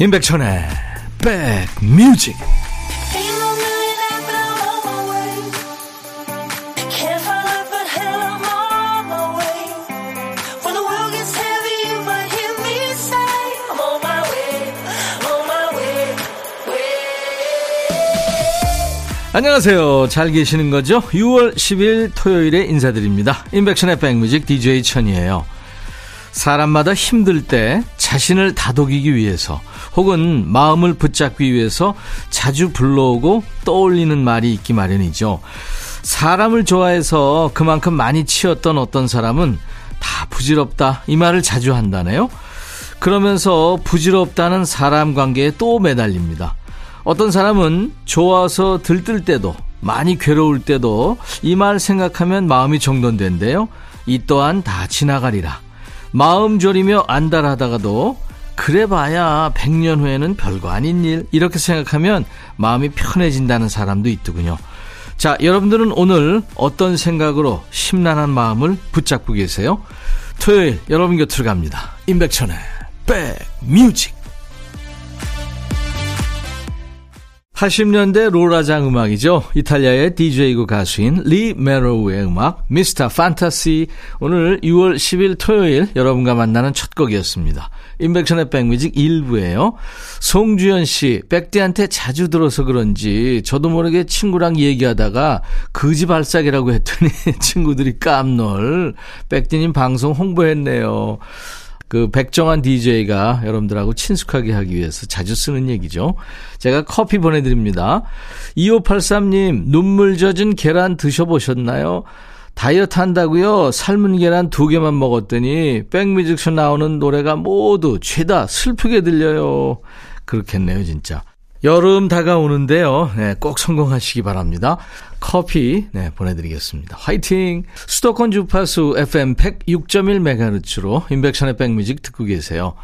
임백천의 백뮤직 안녕하세요. 잘 계시는 거죠? 6월 10일 토요일에 인사드립니다. 임백천의 백뮤직 DJ 천이에요. 사람마다 힘들 때 자신을 다독이기 위해서 혹은 마음을 붙잡기 위해서 자주 불러오고 떠올리는 말이 있기 마련이죠. 사람을 좋아해서 그만큼 많이 치였던 어떤 사람은 다 부질없다 이 말을 자주 한다네요. 그러면서 부질없다는 사람 관계에 또 매달립니다. 어떤 사람은 좋아서 들뜰 때도 많이 괴로울 때도 이 말 생각하면 마음이 정돈된대요. 이 또한 다 지나가리라. 마음 졸이며 안달하다가도 그래봐야 100년 후에는 별거 아닌 일 이렇게 생각하면 마음이 편해진다는 사람도 있더군요. 자, 여러분들은 오늘 어떤 생각으로 심란한 마음을 붙잡고 계세요? 토요일 여러분 곁으로 갑니다. 임백천의 백뮤직 80년대 로라장 음악이죠. 이탈리아의 DJ고 가수인 리 메로우의 음악 Mr. Fantasy 오늘 6월 10일 토요일 여러분과 만나는 첫 곡이었습니다. 임백천의 백뮤직 1부예요. 송주연 씨, 백디한테 자주 들어서 그런지 저도 모르게 친구랑 얘기하다가 거지발싸개라고 했더니 친구들이 깜놀. 백디님 방송 홍보했네요. 그 백정환 DJ가 여러분들하고 친숙하게 하기 위해서 자주 쓰는 얘기죠. 제가 커피 보내드립니다. 2583님, 눈물 젖은 계란 드셔보셨나요? 다이어트 한다고요? 삶은 계란 두 개만 먹었더니 백뮤직쇼 나오는 노래가 모두 죄다 슬프게 들려요. 그렇겠네요, 진짜. 여름 다가오는데요. 네, 꼭 성공하시기 바랍니다. 커피 네, 보내드리겠습니다. 화이팅! 수도권 주파수 FM 106.1MHz로 인백션의 백뮤직 듣고 계세요.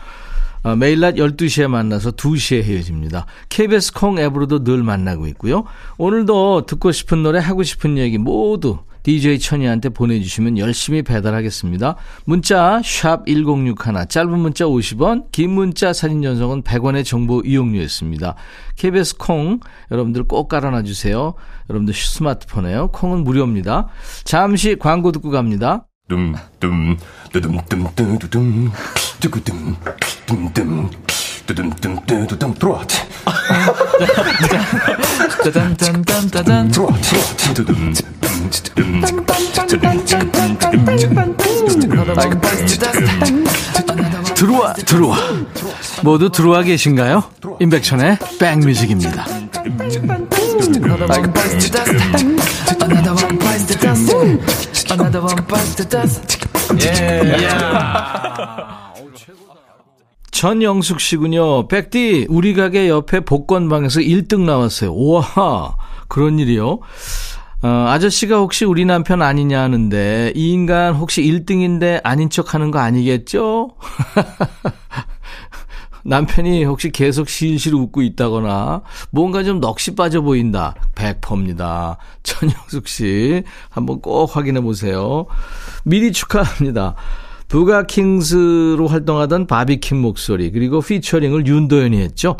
어, 매일 낮 12시에 만나서 2시에 헤어집니다. KBS 콩 앱으로도 늘 만나고 있고요. 오늘도 듣고 싶은 노래, 하고 싶은 얘기 모두 DJ 천이한테 보내주시면 열심히 배달하겠습니다. 문자 1061, 짧은 문자 50원, 긴 문자 사진 전송은 100원의 정보 이용료였습니다. KBS 콩 여러분들 꼭 깔아놔 주세요. 여러분들 스마트폰에요. 콩은 무료입니다. 잠시 광고 듣고 갑니다. 둠둠 두둠둠두둠 두구둠 둠둠 두둠둠두둠 들어와 짜잔짠짠짠짠 들어와 두둠 들어와 들어와 모두 들어와 계신가요? 임백천의 백뮤직입니다 전영숙 씨군요. 백디, 우리 가게 옆에 복권방에서 1등 나왔어요. 우와, 그런 일이요? 어, 아저씨가 혹시 우리 남편 아니냐 하는데, 이 인간 혹시 1등인데 아닌 척 하는 거 아니겠죠? 남편이 혹시 계속 실실 웃고 있다거나, 뭔가 좀 넋이 빠져 보인다. 100%입니다. 전영숙 씨, 한번 꼭 확인해 보세요. 미리 축하합니다. 부가킹스로 활동하던 바비킴 목소리, 그리고 피처링을 윤도현이 했죠.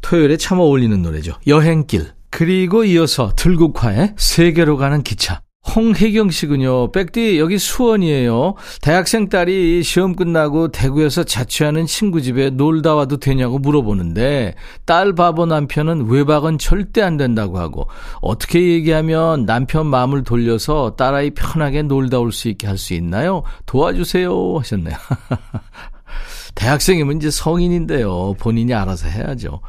토요일에 참 어울리는 노래죠. 여행길. 그리고 이어서 들국화의 세계로 가는 기차. 홍혜경 씨군요. 백디, 여기 수원이에요. 대학생 딸이 시험 끝나고 대구에서 자취하는 친구 집에 놀다 와도 되냐고 물어보는데, 딸 바보 남편은 외박은 절대 안 된다고 하고, 어떻게 얘기하면 남편 마음을 돌려서 딸아이 편하게 놀다 올 수 있게 할 수 있나요? 도와주세요. 하셨네요. 대학생이면 이제 성인인데요. 본인이 알아서 해야죠.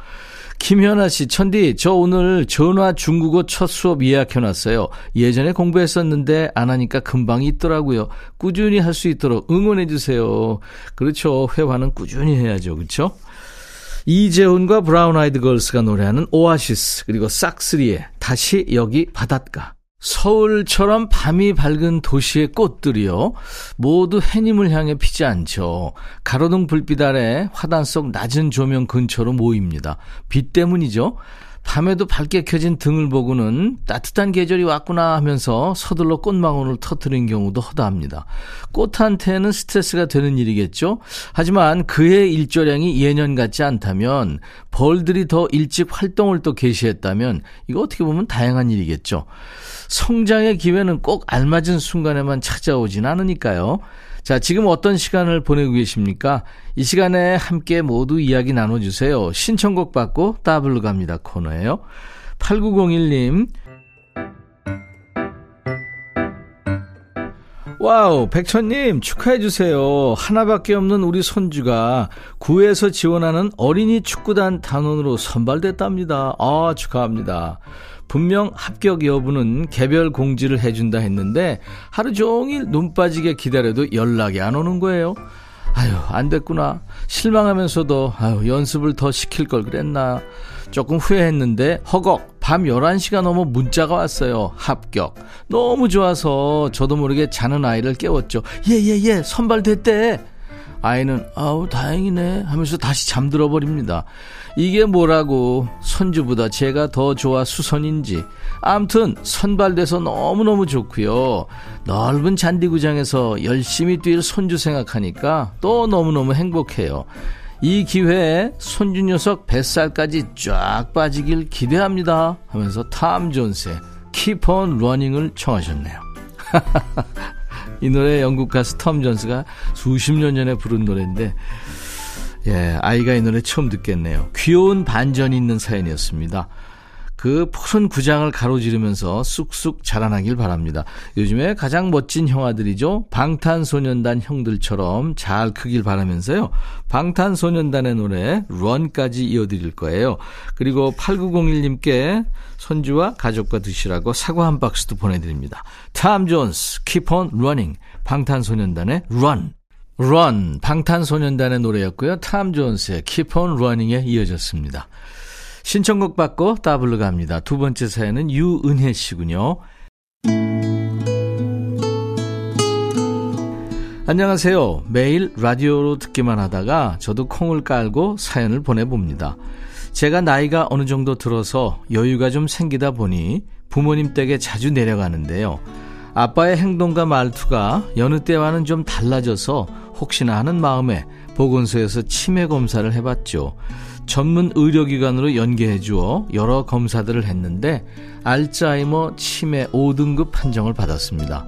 김현아 씨, 천디, 저 오늘 전화 중국어 첫 수업 예약해놨어요. 예전에 공부했었는데 안 하니까 금방 있더라고요. 꾸준히 할 수 있도록 응원해주세요. 그렇죠. 회화는 꾸준히 해야죠. 그렇죠? 이재훈과 브라운 아이드 걸스가 노래하는 오아시스, 그리고 싹스리의 다시 여기 바닷가. 서울처럼 밤이 밝은 도시의 꽃들이요. 모두 해님을 향해 피지 않죠. 가로등 불빛 아래 화단 속 낮은 조명 근처로 모입니다. 빛 때문이죠. 밤에도 밝게 켜진 등을 보고는 따뜻한 계절이 왔구나 하면서 서둘러 꽃망울을 터트린 경우도 허다합니다. 꽃한테는 스트레스가 되는 일이겠죠? 하지만 그의 일조량이 예년 같지 않다면 벌들이 더 일찍 활동을 또 개시했다면 이거 어떻게 보면 다양한 일이겠죠. 성장의 기회는 꼭 알맞은 순간에만 찾아오진 않으니까요. 자, 지금 어떤 시간을 보내고 계십니까? 이 시간에 함께 모두 이야기 나눠주세요. 신청곡 받고 따블로 갑니다 코너예요. 8901님. Wow, 백천님 축하해주세요. 하나밖에 없는 우리 손주가 구에서 지원하는 어린이 축구단 단원으로 선발됐답니다. 아, 축하합니다. 분명 합격 여부는 개별 공지를 해준다 했는데 하루 종일 눈 빠지게 기다려도 연락이 안 오는 거예요. 아유, 안 됐구나. 실망하면서도, 아유, 연습을 더 시킬 걸 그랬나. 조금 후회했는데, 허걱, 밤 11시가 넘어 문자가 왔어요. 합격. 너무 좋아서 저도 모르게 자는 아이를 깨웠죠. 예, 예, 예, 선발됐대. 아이는, 아우, 다행이네. 하면서 다시 잠들어 버립니다. 이게 뭐라고 선주보다 제가 더 좋아 수선인지 암튼 선발돼서 너무너무 좋고요 넓은 잔디구장에서 열심히 뛸 손주 생각하니까 또 너무너무 행복해요 이 기회에 손주 녀석 뱃살까지 쫙 빠지길 기대합니다 하면서 탐 존스의 Keep on Running을 청하셨네요 이 노래 영국 가수 톰 존스가 수십 년 전에 부른 노래인데 예, 아이가 이 노래 처음 듣겠네요. 귀여운 반전이 있는 사연이었습니다. 그 푸른 구장을 가로지르면서 쑥쑥 자라나길 바랍니다. 요즘에 가장 멋진 형아들이죠. 방탄소년단 형들처럼 잘 크길 바라면서요. 방탄소년단의 노래 런까지 이어드릴 거예요. 그리고 8901님께 손주와 가족과 드시라고 사과 한 박스도 보내드립니다. 탐 존스, Keep on Running, 방탄소년단의 Run. Run, 방탄소년단의 노래였고요. 탐 존스의 Keep on Running에 이어졌습니다. 신청곡 받고 따블로 갑니다. 두 번째 사연은 유은혜 씨군요. 안녕하세요. 매일 라디오로 듣기만 하다가 저도 콩을 깔고 사연을 보내봅니다. 제가 나이가 어느 정도 들어서 여유가 좀 생기다 보니 부모님 댁에 자주 내려가는데요. 아빠의 행동과 말투가 여느 때와는 좀 달라져서 혹시나 하는 마음에 보건소에서 치매 검사를 해봤죠. 전문 의료기관으로 연계해 주어 여러 검사들을 했는데 알츠하이머 치매 5등급 판정을 받았습니다.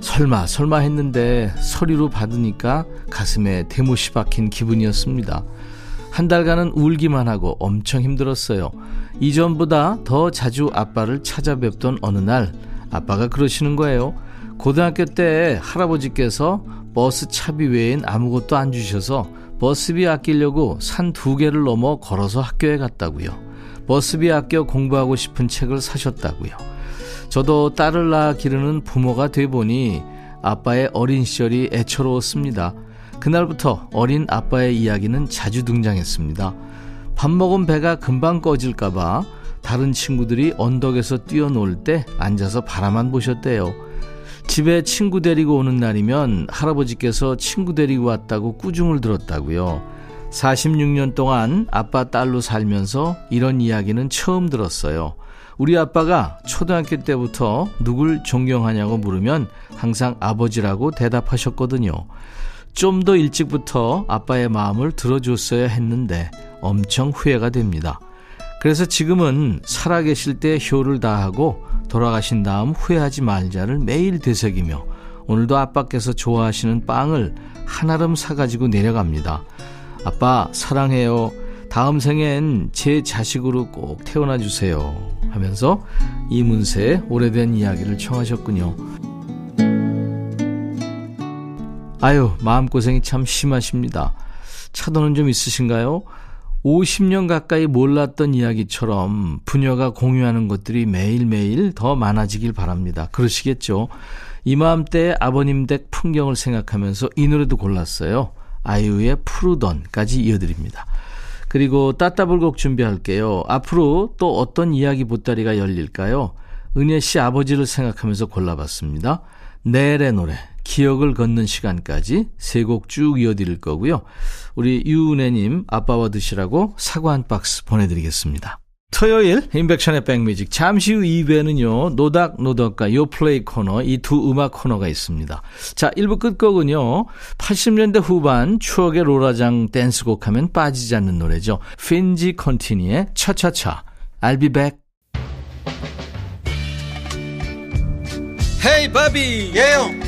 설마 설마 했는데 서류로 받으니까 가슴에 대못이 박힌 기분이었습니다. 한 달간은 울기만 하고 엄청 힘들었어요. 이전보다 더 자주 아빠를 찾아뵙던 어느 날 아빠가 그러시는 거예요. 고등학교 때 할아버지께서 버스 차비 외엔 아무것도 안 주셔서 버스비 아끼려고 산 두 개를 넘어 걸어서 학교에 갔다고요. 버스비 아껴 공부하고 싶은 책을 사셨다고요. 저도 딸을 낳아 기르는 부모가 돼 보니 아빠의 어린 시절이 애처로웠습니다. 그날부터 어린 아빠의 이야기는 자주 등장했습니다. 밥 먹은 배가 금방 꺼질까봐 다른 친구들이 언덕에서 뛰어놀 때 앉아서 바라만 보셨대요. 집에 친구 데리고 오는 날이면 할아버지께서 친구 데리고 왔다고 꾸중을 들었다고요. 46년 동안 아빠 딸로 살면서 이런 이야기는 처음 들었어요. 우리 아빠가 초등학교 때부터 누굴 존경하냐고 물으면 항상 아버지라고 대답하셨거든요. 좀 더 일찍부터 아빠의 마음을 들어줬어야 했는데 엄청 후회가 됩니다. 그래서 지금은 살아계실 때 효를 다하고 돌아가신 다음 후회하지 말자를 매일 되새기며 오늘도 아빠께서 좋아하시는 빵을 한아름 사가지고 내려갑니다. 아빠, 사랑해요. 다음 생엔 제 자식으로 꼭 태어나 주세요. 하면서 이문세의 오래된 이야기를 청하셨군요. 아유, 마음고생이 참 심하십니다. 차도는 좀 있으신가요? 50년 가까이 몰랐던 이야기처럼 부녀가 공유하는 것들이 매일매일 더 많아지길 바랍니다. 그러시겠죠? 이맘때 아버님 댁 풍경을 생각하면서 이 노래도 골랐어요. 아이유의 푸르던까지 이어드립니다. 그리고 따따불곡 준비할게요. 앞으로 또 어떤 이야기 보따리가 열릴까요? 은혜 씨 아버지를 생각하면서 골라봤습니다. 내래 노래, 기억을 걷는 시간까지 세 곡 쭉 이어드릴 거고요. 우리 유은혜님 아빠와 드시라고 사과 한 박스 보내드리겠습니다. 토요일 인백션의 백뮤직. 잠시 후 2부에는요 노닥노덕과 요플레이 코너 이 두 음악 코너가 있습니다. 자 1부 끝곡은요 80년대 후반 추억의 로라장 댄스곡 하면 빠지지 않는 노래죠. 핀지 컨티니의 차차차. I'll be back. 헤이 바비 예영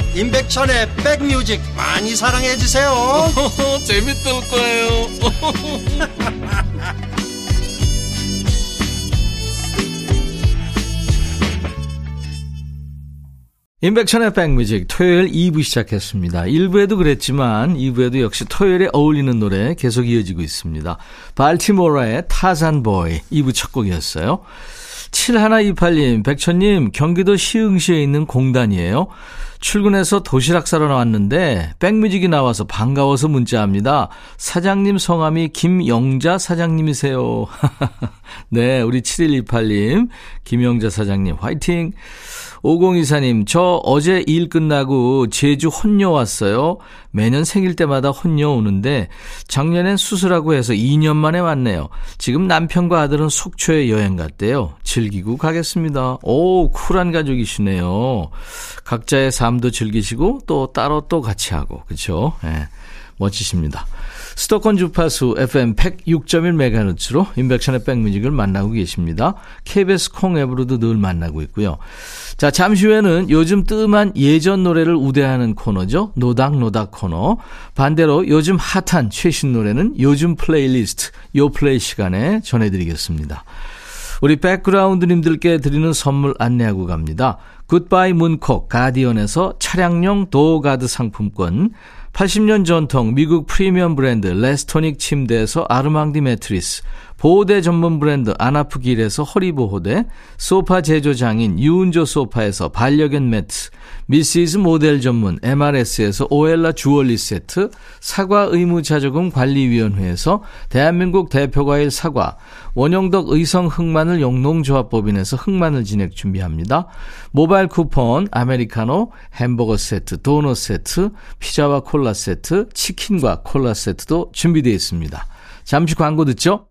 임백천의 백뮤직 많이 사랑해 주세요 재밌을 거예요 인백천의 백뮤직 토요일 2부 시작했습니다. 1부에도 그랬지만 2부에도 역시 토요일에 어울리는 노래 계속 이어지고 있습니다. 발티모라의 타산보이 2부 첫 곡이었어요. 7128님, 백천님, 경기도 시흥시에 있는 공단이에요. 출근해서 도시락 사러 나왔는데 백뮤직이 나와서 반가워서 문자합니다. 사장님 성함이 김영자 사장님이세요. 네, 우리 7128님, 김영자 사장님 화이팅! 5024님, 저 어제 일 끝나고 제주 혼녀 왔어요. 매년 생일 때마다 혼녀 오는데 작년엔 수술하고 해서 2년 만에 왔네요. 지금 남편과 아들은 속초에 여행 갔대요. 즐기고 가겠습니다. 오, 쿨한 가족이시네요. 각자의 삶도 즐기시고 또 따로 또 같이 하고, 그쵸? 예. 네, 멋지십니다. 수도권 주파수 FM 106.1MHz로 인백션의 백뮤직을 만나고 계십니다. KBS 콩 앱으로도 늘 만나고 있고요. 자, 잠시 후에는 요즘 뜸한 예전 노래를 우대하는 코너죠. 노닥노닥 코너. 반대로 요즘 핫한 최신 노래는 요즘 플레이리스트, 요 플레이 시간에 전해드리겠습니다. 우리 백그라운드님들께 드리는 선물 안내하고 갑니다. 굿바이 문콕 가디언에서 차량용 door guard 상품권, 80년 전통 미국 프리미엄 브랜드 레스토닉 침대에서 아르망디 매트리스, 보호대 전문 브랜드 아나프길에서 허리보호대, 소파 제조장인 유운조 소파에서 반려견 매트, 미시즈 모델 전문 MRS에서 오엘라 주얼리 세트, 사과 의무자조금 관리위원회에서 대한민국 대표과일 사과, 원형덕 의성 흑마늘 영농조합법인에서 흑마늘 진액 준비합니다. 모바일 쿠폰, 아메리카노, 햄버거 세트, 도넛 세트, 피자와 콜라 세트, 치킨과 콜라 세트도 준비되어 있습니다. 잠시 광고 듣죠?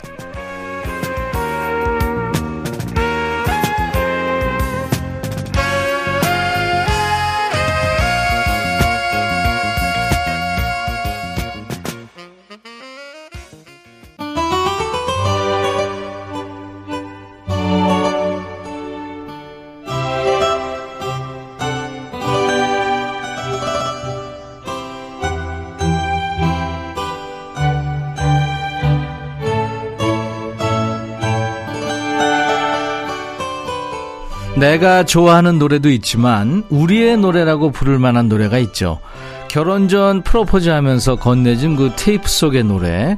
내가 좋아하는 노래도 있지만 우리의 노래라고 부를 만한 노래가 있죠. 결혼 전 프로포즈 하면서 건네준 그 테이프 속의 노래.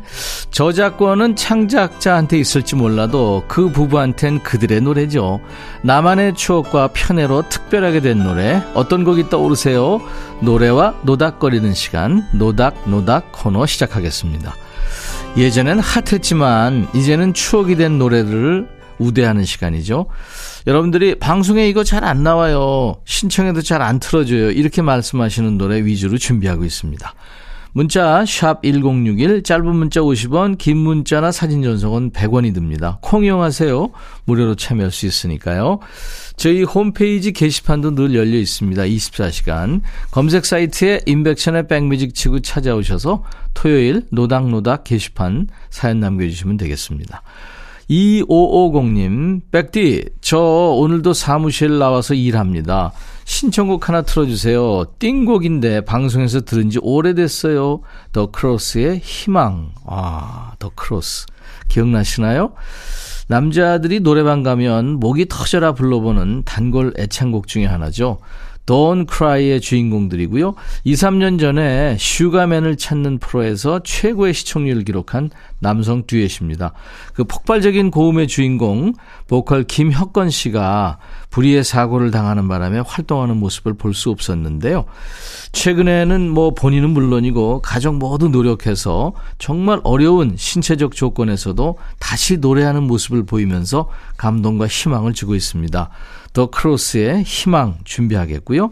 저작권은 창작자한테 있을지 몰라도 그 부부한텐 그들의 노래죠. 나만의 추억과 편애로 특별하게 된 노래. 어떤 곡이 떠오르세요? 노래와 노닥거리는 시간. 노닥노닥 코너 시작하겠습니다. 예전엔 핫했지만 이제는 추억이 된 노래를 우대하는 시간이죠. 여러분들이 방송에 이거 잘 안 나와요. 신청해도 잘 안 틀어줘요. 이렇게 말씀하시는 노래 위주로 준비하고 있습니다. 문자 1061, 짧은 문자 50원, 긴 문자나 사진 전송은 100원이 듭니다. 콩 이용하세요. 무료로 참여할 수 있으니까요. 저희 홈페이지 게시판도 늘 열려 있습니다. 24시간. 검색 사이트에 인백션의 백뮤직 치고 찾아오셔서 토요일 노닥노닥 게시판 사연 남겨주시면 되겠습니다. 2550님, 백디, 저 오늘도 사무실 나와서 일합니다. 신청곡 하나 틀어주세요. 띵곡인데 방송에서 들은 지 오래됐어요. 더 크로스의 희망. 아, 더 크로스. 기억나시나요? 남자들이 노래방 가면 목이 터져라 불러보는 단골 애창곡 중에 하나죠. Don't Cry의 주인공들이고요. 2, 3년 전에 슈가맨을 찾는 프로에서 최고의 시청률을 기록한 남성 듀엣입니다. 그 폭발적인 고음의 주인공 보컬 김혁건 씨가 불의의 사고를 당하는 바람에 활동하는 모습을 볼 수 없었는데요. 최근에는 뭐 본인은 물론이고 가족 모두 노력해서 정말 어려운 신체적 조건에서도 다시 노래하는 모습을 보이면서 감동과 희망을 주고 있습니다. 더 크로스의 희망 준비하겠고요.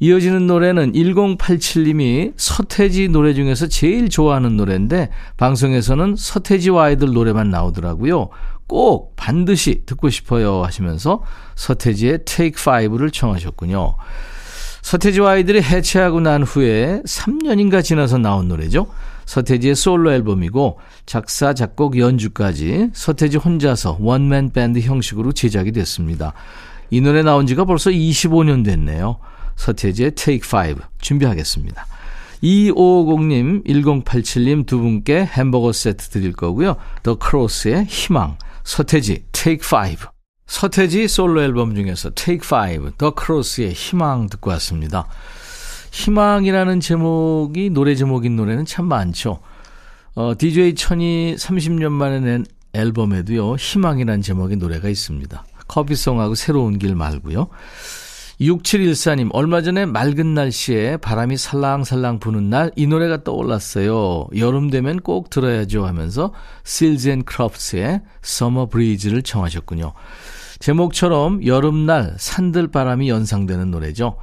이어지는 노래는 1087님이 서태지 노래 중에서 제일 좋아하는 노래인데 방송에서는 서태지와 아이들 노래만 나오더라고요. 꼭 반드시 듣고 싶어요 하시면서 서태지의 Take 5를 청하셨군요. 서태지와 아이들이 해체하고 난 후에 3년인가 지나서 나온 노래죠. 서태지의 솔로 앨범이고 작사, 작곡, 연주까지 서태지 혼자서 원맨 밴드 형식으로 제작이 됐습니다. 이 노래 나온 지가 벌써 25년 됐네요. 서태지의 Take 5 준비하겠습니다. 2550님, 1087님 두 분께 햄버거 세트 드릴 거고요. 더 크로스의 희망, 서태지 Take 5. 서태지 솔로 앨범 중에서 Take 5, 더 크로스의 희망 듣고 왔습니다. 희망이라는 제목이 노래 제목인 노래는 참 많죠. 어, DJ 천이 30년 만에 낸 앨범에도요, 희망이라는 제목의 노래가 있습니다. 커피송하고 새로운 길 말고요. 6714님, 얼마 전에 맑은 날씨에 바람이 살랑살랑 부는 날 이 노래가 떠올랐어요. 여름 되면 꼭 들어야죠 하면서 Seals and Crops의 Summer Breeze를 청하셨군요. 제목처럼 여름날 산들 바람이 연상되는 노래죠.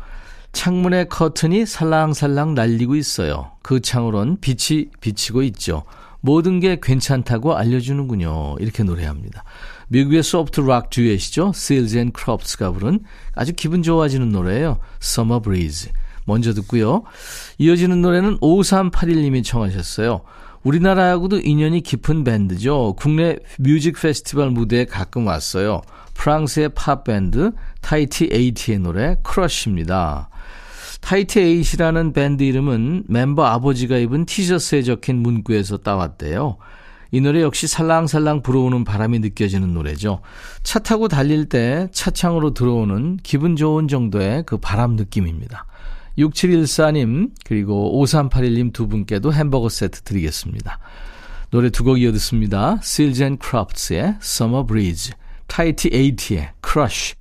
창문의 커튼이 살랑살랑 날리고 있어요. 그 창으론 빛이 비치고 있죠. 모든 게 괜찮다고 알려주는군요. 이렇게 노래합니다. 미국의 soft rock 듀엣이죠. Seals and Crofts가 부른 아주 기분 좋아지는 노래예요. Summer Breeze. 먼저 듣고요. 이어지는 노래는 5381님이 청하셨어요. 우리나라하고도 인연이 깊은 밴드죠. 국내 뮤직 페스티벌 무대에 가끔 왔어요. 프랑스의 팝 밴드 타이티 에이티의 노래 Crush입니다. 타이티 에이티라는 밴드 이름은 멤버 아버지가 입은 티셔츠에 적힌 문구에서 따왔대요. 이 노래 역시 살랑살랑 불어오는 바람이 느껴지는 노래죠. 차 타고 달릴 때 차창으로 들어오는 기분 좋은 정도의 그 바람 느낌입니다. 6714님, 그리고 5381님 두 분께도 햄버거 세트 드리겠습니다. 노래 두 곡 이어 듣습니다. And Crofts의 Summer Breeze, 타이티 에이티의 Crush.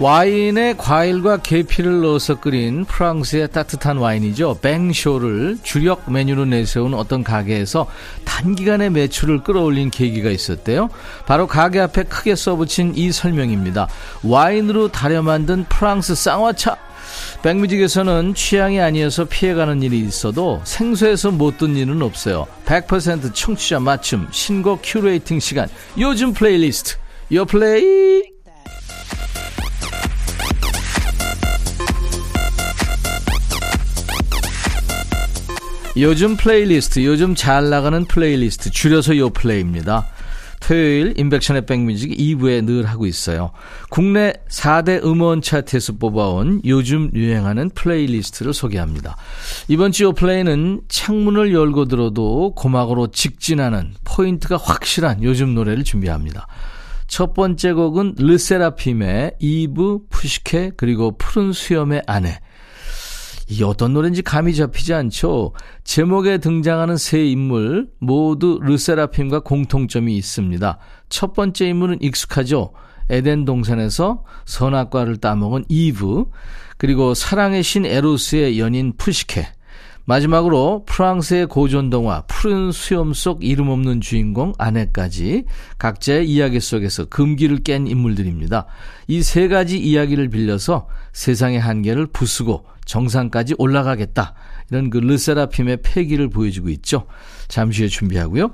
와인에 과일과 계피를 넣어서 끓인 프랑스의 따뜻한 와인이죠. vin chaud를 주력 메뉴로 내세운 어떤 가게에서 단기간에 매출을 끌어올린 계기가 있었대요. 바로 가게 앞에 크게 써붙인 이 설명입니다. 와인으로 다려 만든 프랑스 쌍화차. 백뮤직에서는 취향이 아니어서 피해가는 일이 있어도 생소해서 못 듣는 일은 없어요. 100% 청취자 맞춤 신곡 curating 시간 요즘 플레이리스트 요 플레이 요즘 플레이리스트, 요즘 잘 나가는 플레이리스트, 줄여서 요 플레이입니다. 토요일 임백천의 백뮤직 2부에 늘 하고 있어요. 국내 4대 음원 차트에서 뽑아온 요즘 유행하는 playlist를 소개합니다. 이번 주 요 플레이는 창문을 열고 들어도 고막으로 직진하는 포인트가 확실한 요즘 노래를 준비합니다. 첫 번째 곡은 르세라핌의 이브, 푸시케, 그리고 푸른 수염의 아내. 이게 어떤 노래인지 감이 잡히지 않죠. 제목에 등장하는 세 인물 모두 르세라핌과 공통점이 있습니다. 첫 번째 인물은 익숙하죠. 에덴 동산에서 선악과를 따먹은 이브, 그리고 사랑의 신 에로스의 연인 푸시케, 마지막으로 프랑스의 고전 동화 푸른 수염 속 이름 없는 주인공 아내까지 각자의 이야기 속에서 금기를 깬 인물들입니다. 이 세 가지 이야기를 빌려서 세상의 한계를 부수고 정상까지 올라가겠다. 이런 그 르세라핌의 패기를 보여주고 있죠. 잠시 후에 준비하고요.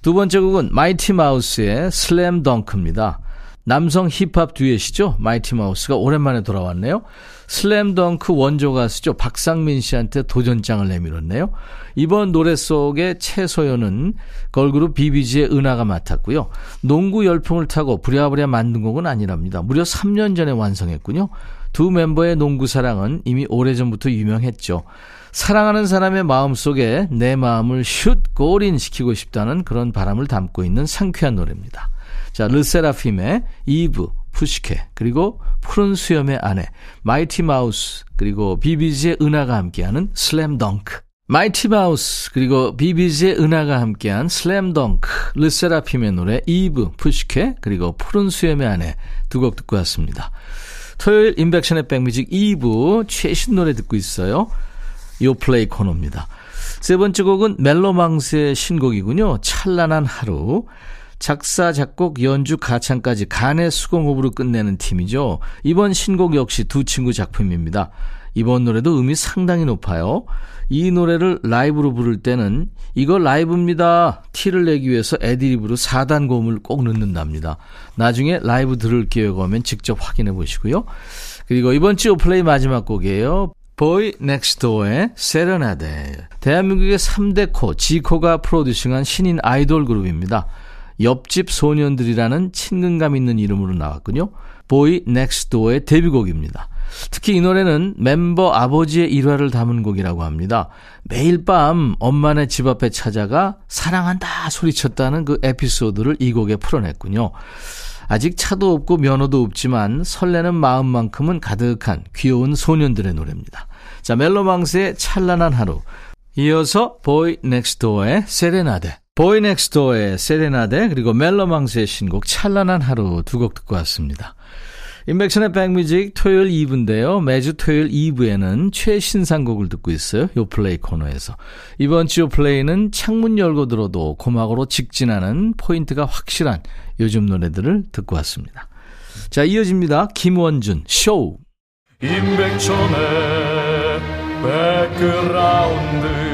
두 번째 곡은 마이티 마우스의 Slam Dunk입니다. 남성 힙합 듀엣이죠. 마이티 마우스가 오랜만에 돌아왔네요. Slam Dunk 원조 가수죠. 박상민 씨한테 도전장을 내밀었네요. 이번 노래 속에 최소연은 걸그룹 비비지의 은하가 맡았고요. 농구 열풍을 타고 부랴부랴 만든 곡은 아니랍니다. 무려 3년 전에 완성했군요. 두 멤버의 농구 사랑은 이미 오래전부터 유명했죠. 사랑하는 사람의 마음 속에 내 마음을 슛 골인 시키고 싶다는 그런 바람을 담고 있는 상쾌한 노래입니다. 자, 르세라핌의 이브, 푸시케, 그리고 푸른 수염의 아내, 마이티 마우스, 그리고 비비지의 은하가 함께하는 슬램덩크. 마이티 마우스, 그리고 비비지의 은하가 함께한 슬램덩크, 르세라핌의 노래 이브, 푸시케, 그리고 푸른 수염의 아내 두 곡 듣고 왔습니다. 토요일 임백천의 백뮤직 2부 최신 노래 듣고 있어요. 요플레이 코너입니다. 세 번째 곡은 멜로망스의 신곡이군요. 찬란한 하루. 작사, 작곡, 연주, 가창까지 가내 수공업으로 끝내는 팀이죠. 이번 신곡 역시 두 친구 작품입니다. 이번 노래도 음이 상당히 높아요. 이 노래를 라이브로 부를 때는 이거 라이브입니다. 티를 내기 위해서 애드립으로 4단 고음을 꼭 넣는답니다. 나중에 라이브 들을 기회가 오면 직접 확인해 보시고요. 그리고 이번 주 플레이 마지막 곡이에요. 보이 넥스도어의 세레나데. 대한민국의 3대 코, 지코가 프로듀싱한 신인 아이돌 그룹입니다. 옆집 소년들이라는 친근감 있는 이름으로 나왔군요. 보이 넥스도어의 데뷔곡입니다. 특히 이 노래는 멤버 아버지의 일화를 담은 곡이라고 합니다. 매일 밤 엄마네 집 앞에 찾아가 사랑한다 소리쳤다는 그 에피소드를 이 곡에 풀어냈군요. 아직 차도 없고 면허도 없지만 설레는 마음만큼은 가득한 귀여운 소년들의 노래입니다. 자, 멜로망스의 찬란한 하루. 이어서 보이 넥스도어의 세레나데. 보이넥스도어의 세레나데 그리고 멜로망스의 신곡 찬란한 하루 두 곡 듣고 왔습니다. 임백천의 백뮤직 토요일 2부인데요. 매주 토요일 2부에는 최신상곡을 듣고 있어요. 요 플레이 코너에서. 이번 주 요 플레이는 창문 열고 들어도 고막으로 직진하는 포인트가 확실한 요즘 노래들을 듣고 왔습니다. 자, 이어집니다. 김원준, 쇼! 임백천의 백그라운드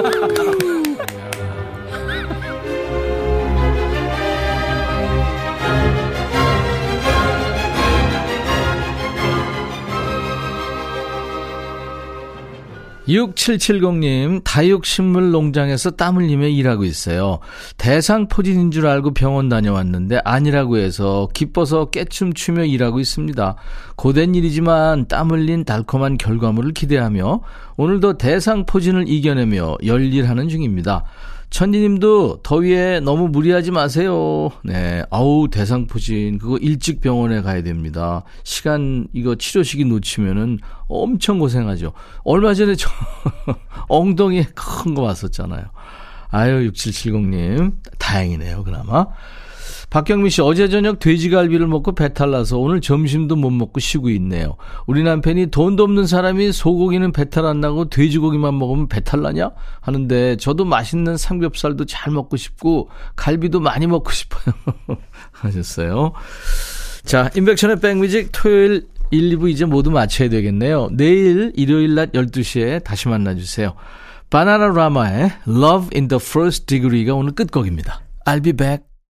6770님, 다육식물 농장에서 땀 흘리며 일하고 있어요. 대상 포진인 줄 알고 병원 다녀왔는데 아니라고 해서 기뻐서 깨춤 추며 일하고 있습니다. 고된 일이지만 땀 흘린 달콤한 결과물을 기대하며 오늘도 대상 포진을 이겨내며 열일하는 중입니다. 천지님도 더위에 너무 무리하지 마세요. 네. 아우, 대상포진. 그거 일찍 병원에 가야 됩니다. 시간, 이거 치료 시기 놓치면은 엄청 고생하죠. 얼마 전에 저 엉덩이에 큰 거 왔었잖아요. 아유, 6770님. 다행이네요, 그나마. 박경민 씨, 어제 저녁 돼지갈비를 먹고 배탈 나서 오늘 점심도 못 먹고 쉬고 있네요. 우리 남편이 돈도 없는 사람이 소고기는 배탈 안 나고 돼지고기만 먹으면 배탈 나냐? 하는데 저도 맛있는 삼겹살도 잘 먹고 싶고 갈비도 많이 먹고 싶어요. 하셨어요. 자, 인백션의 백뮤직 토요일 1, 2부 이제 모두 마쳐야 되겠네요. 내일 일요일 낮 12시에 다시 만나주세요. 바나나 라마의 Love in the First Degree가 오늘 끝곡입니다. I'll be back.